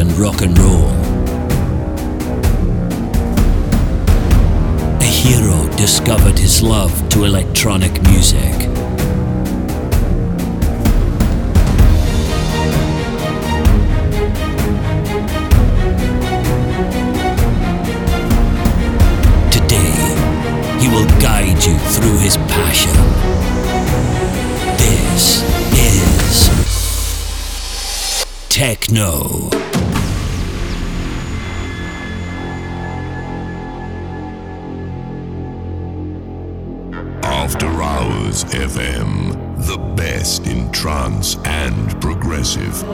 and rock and roll. A hero discovered his love to electronic music. Today, he will guide you through his passion. This is Techno. FM, the best in trance and progressive.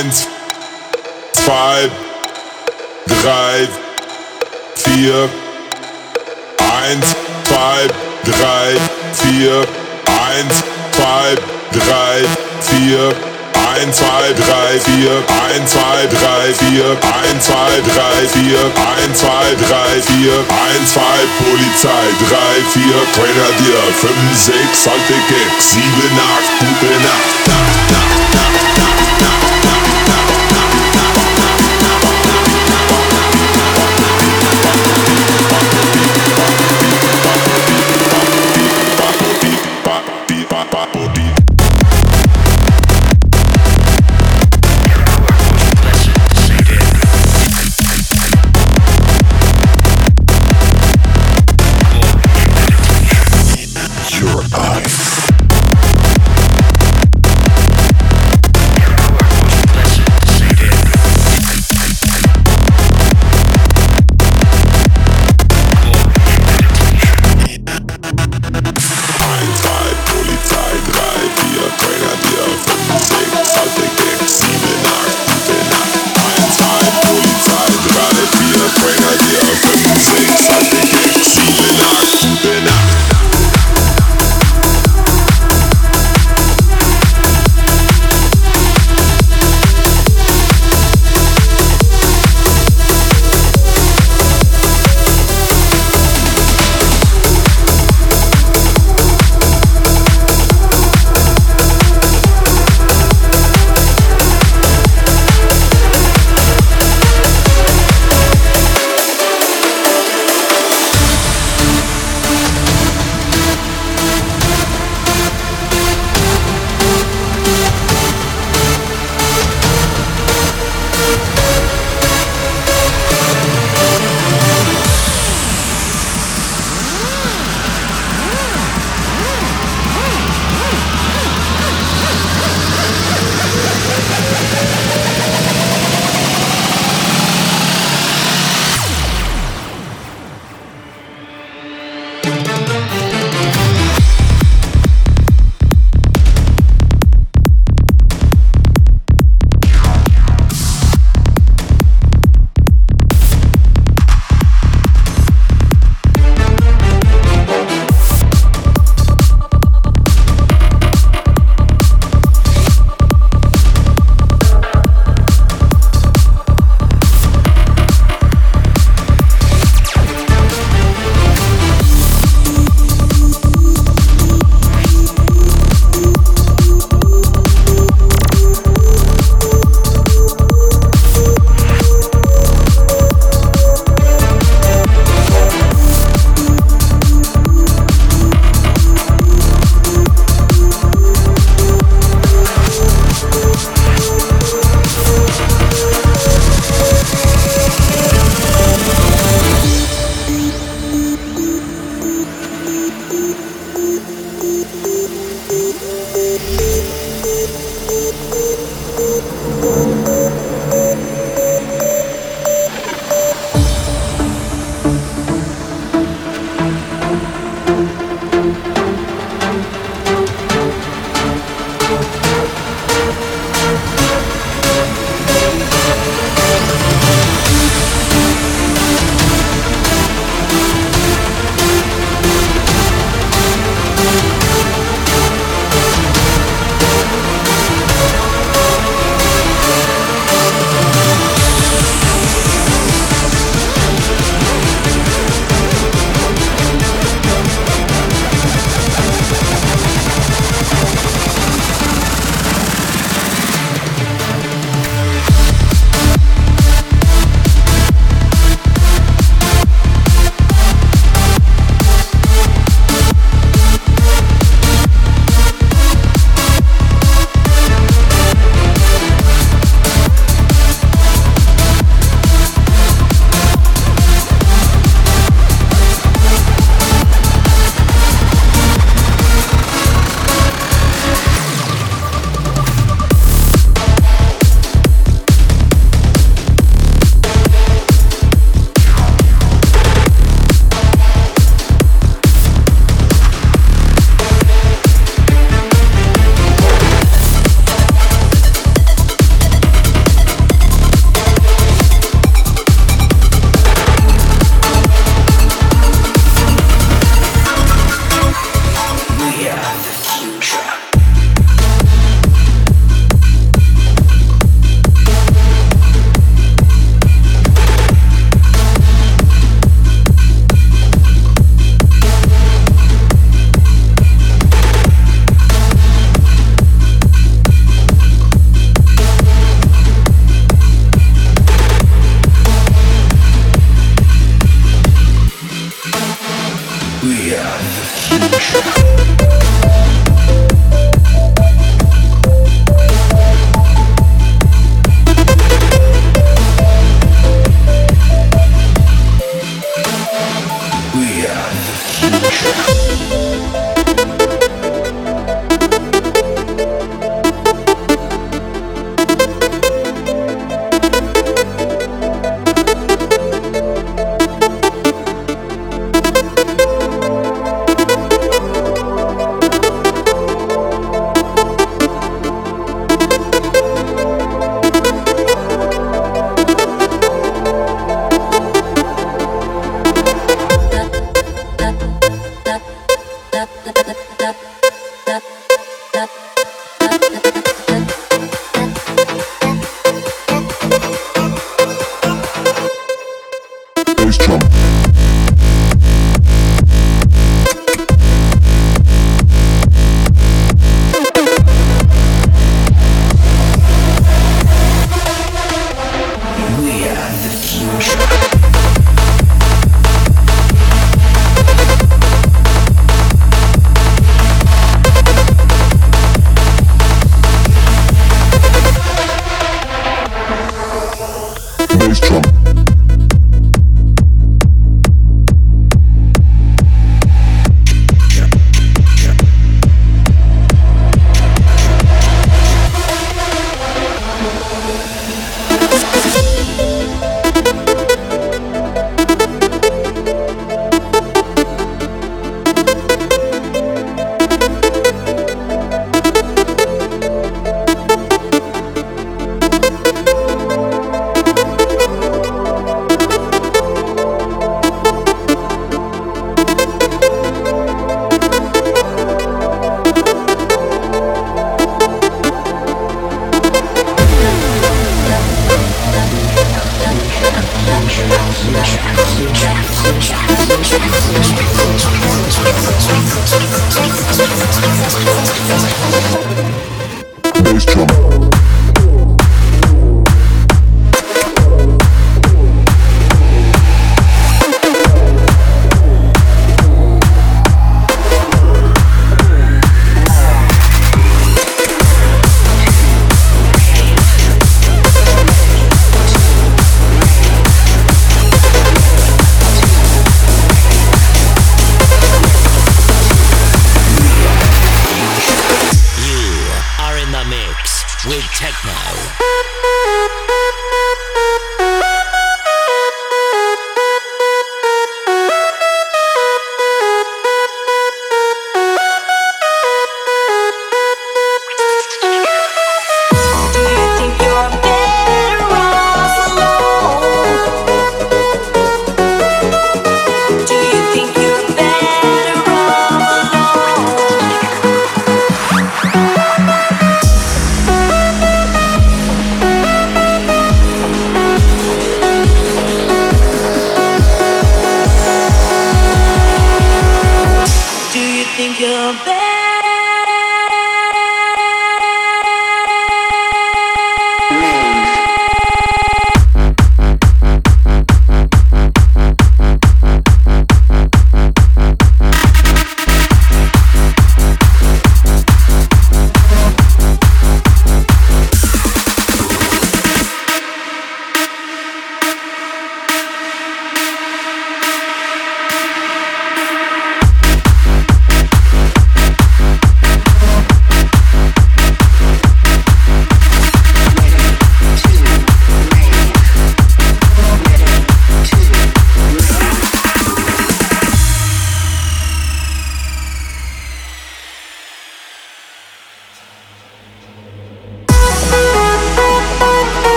1, 2, 3, 4, 1, 2, 3, 4, 1, 2, 3, 4, 1, 2, 3, 4, 1, 2, 3, 4, 1, 2, 3, 4, 1, 2, 3, 4, 1, 2, Polizei. Drei, vier, Grenadier. Fünf, sechs, alte Gag. Sieben, acht, gute Nacht.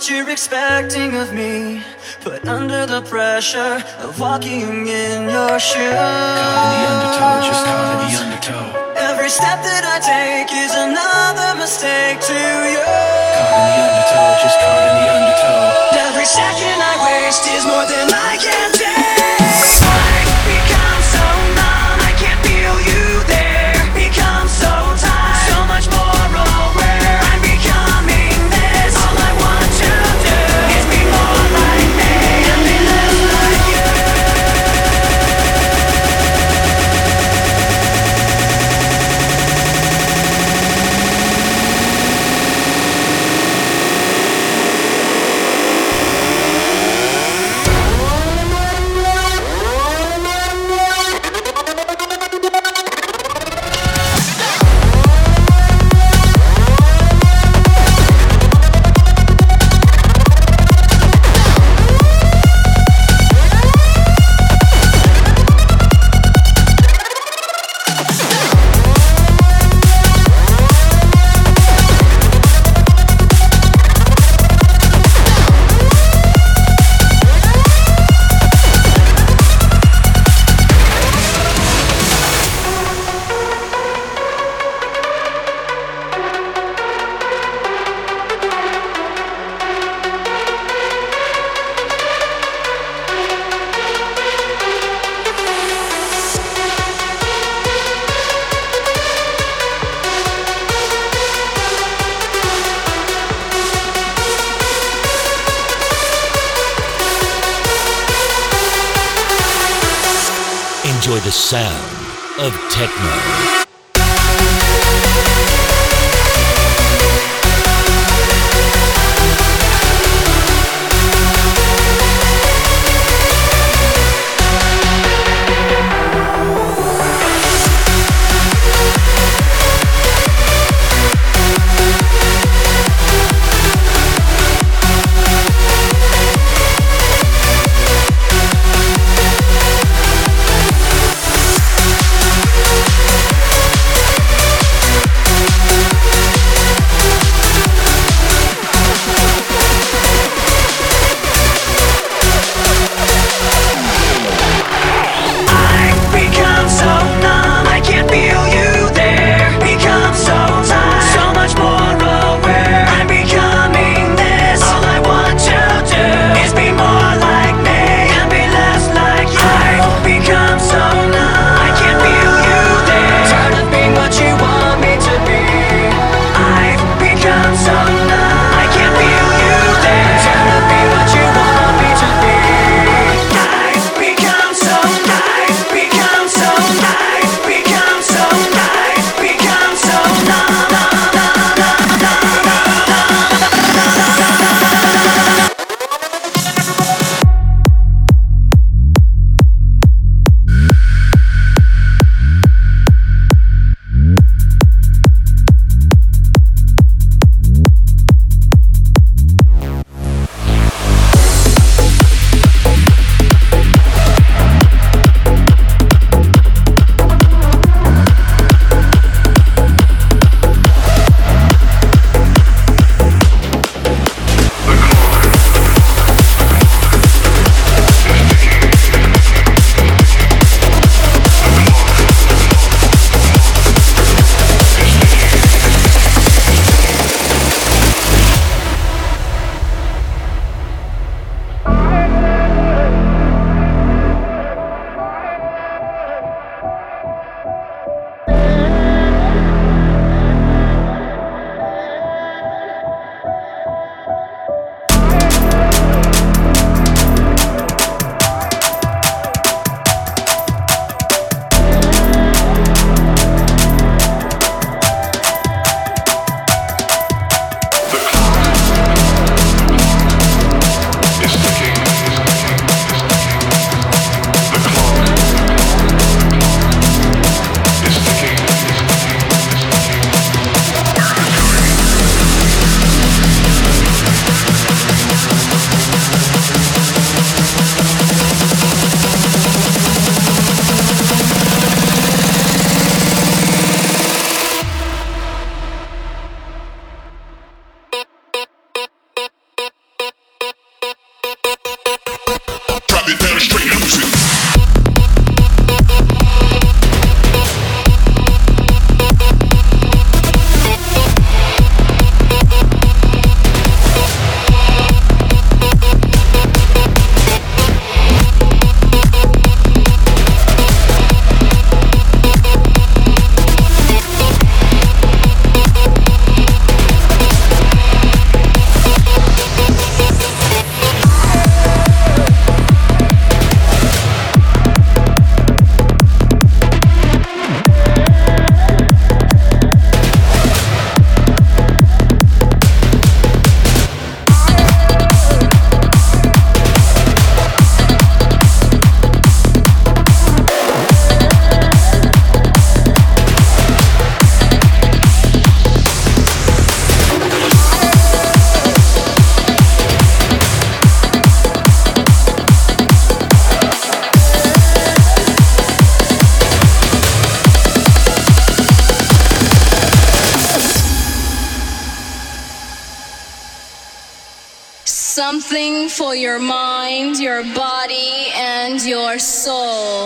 What you're expecting of me. Put under the pressure of walking in your shoes. Caught in the undertow, just caught in the undertow. Every step that I take is another mistake to you. Caught in the undertow, just caught in the undertow. Every second I waste is more than I can take.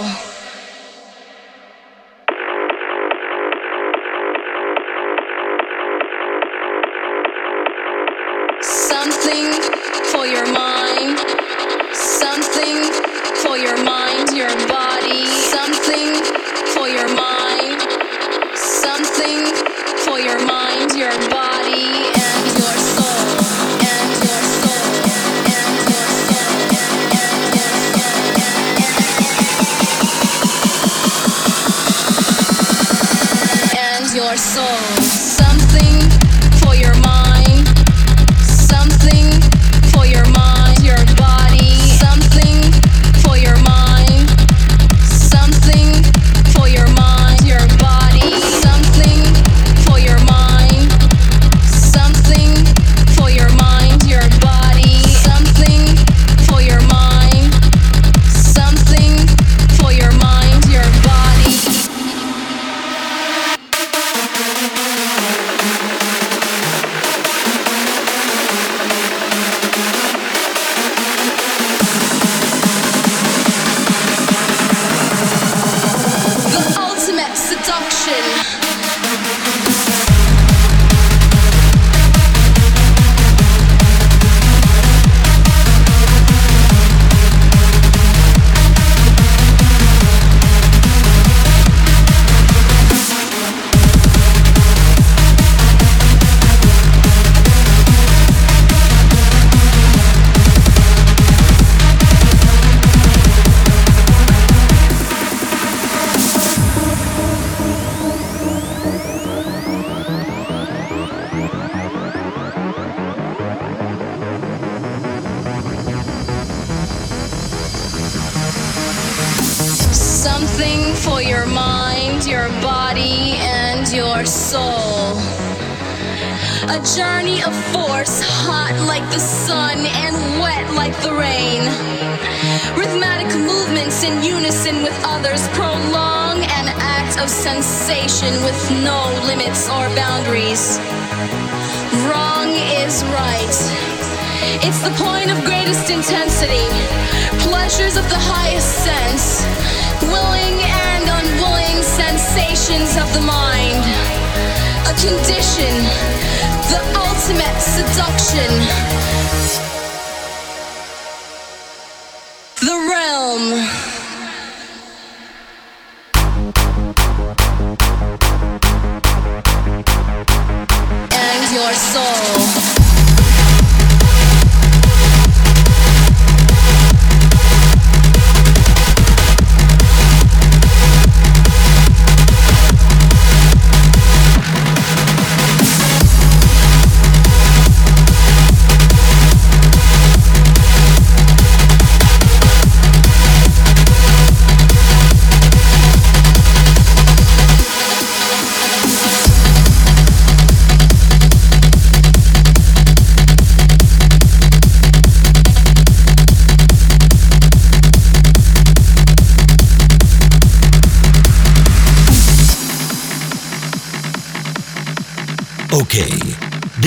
Oh.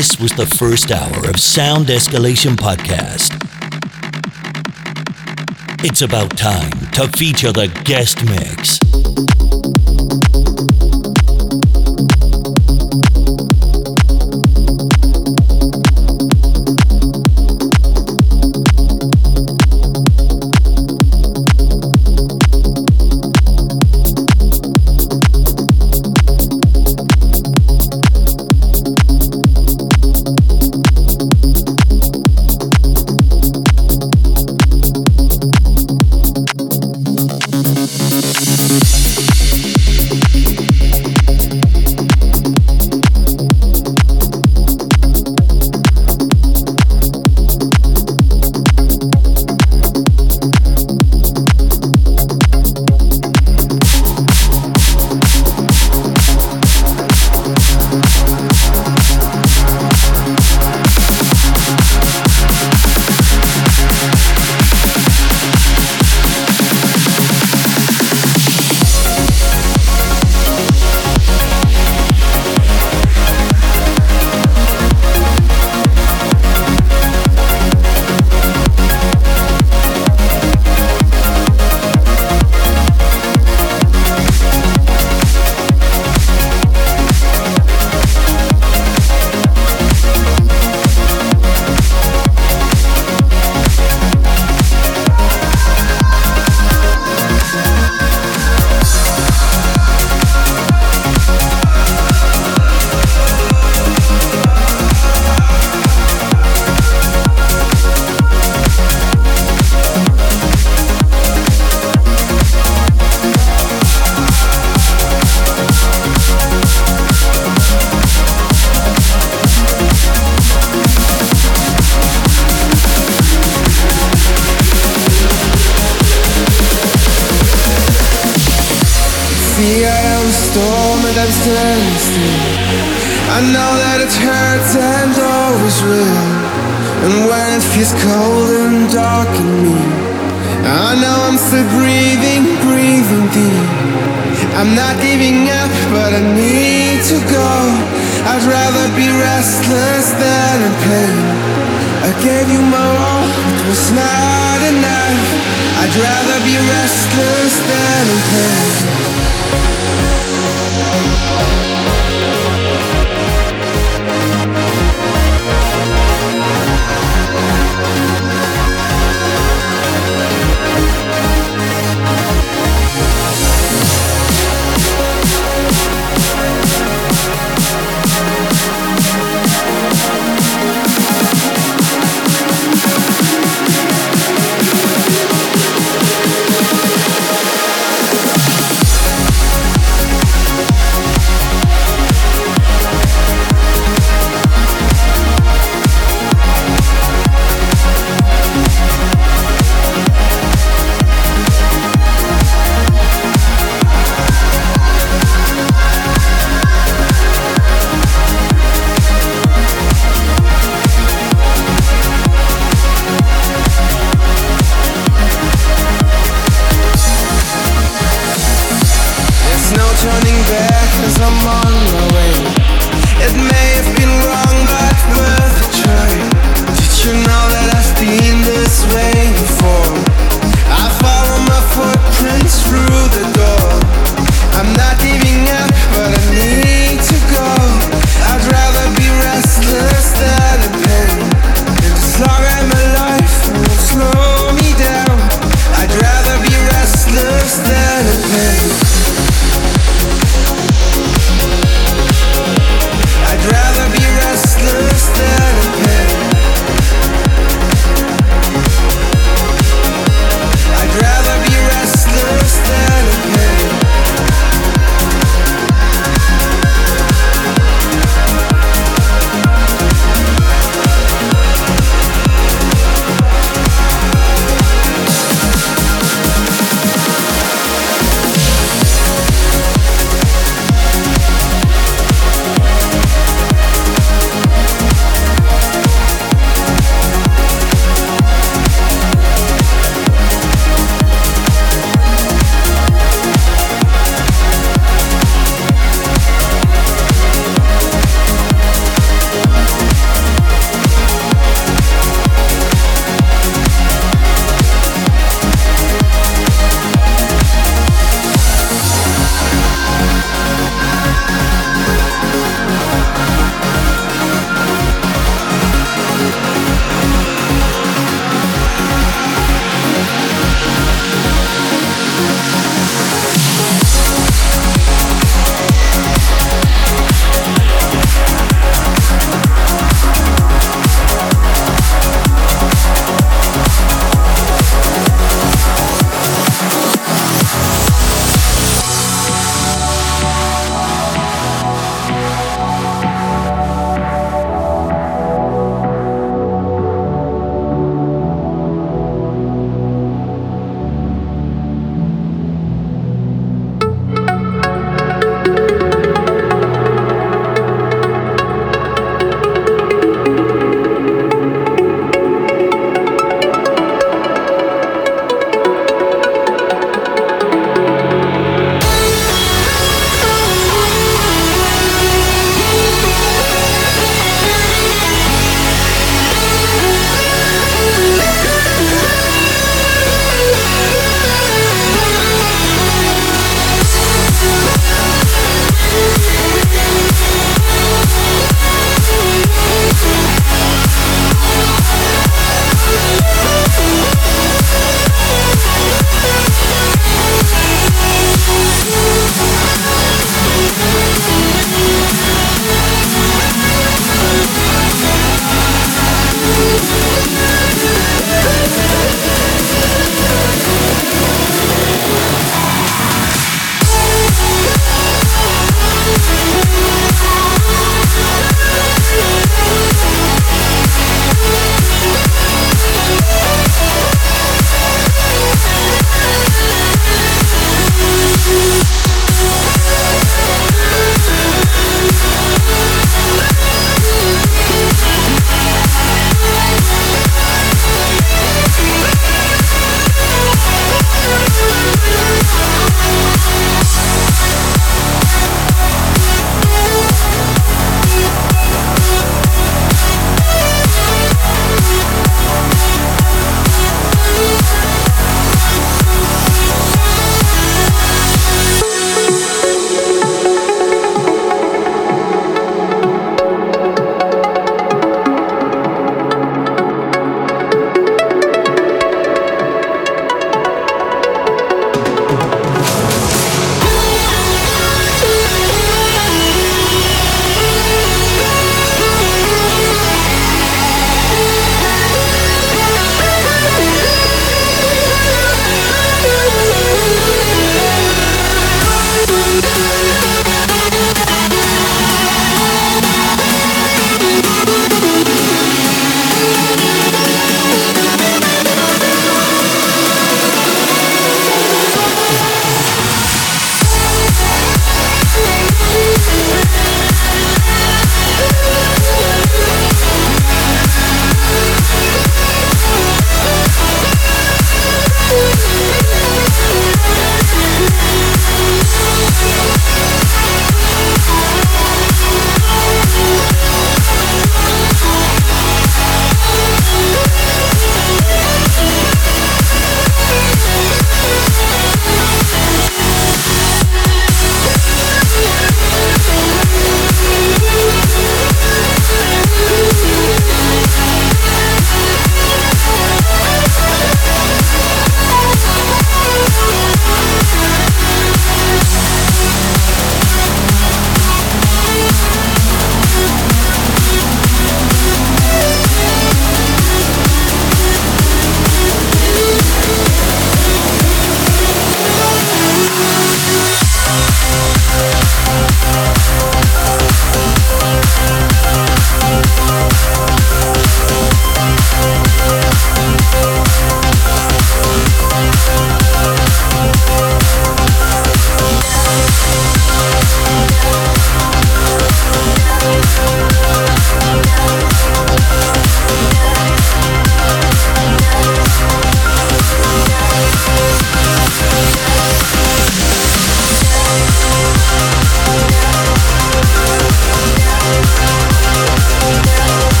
This was the first hour of Sound Escalation Podcast. It's about time to feature the guest mix. I'd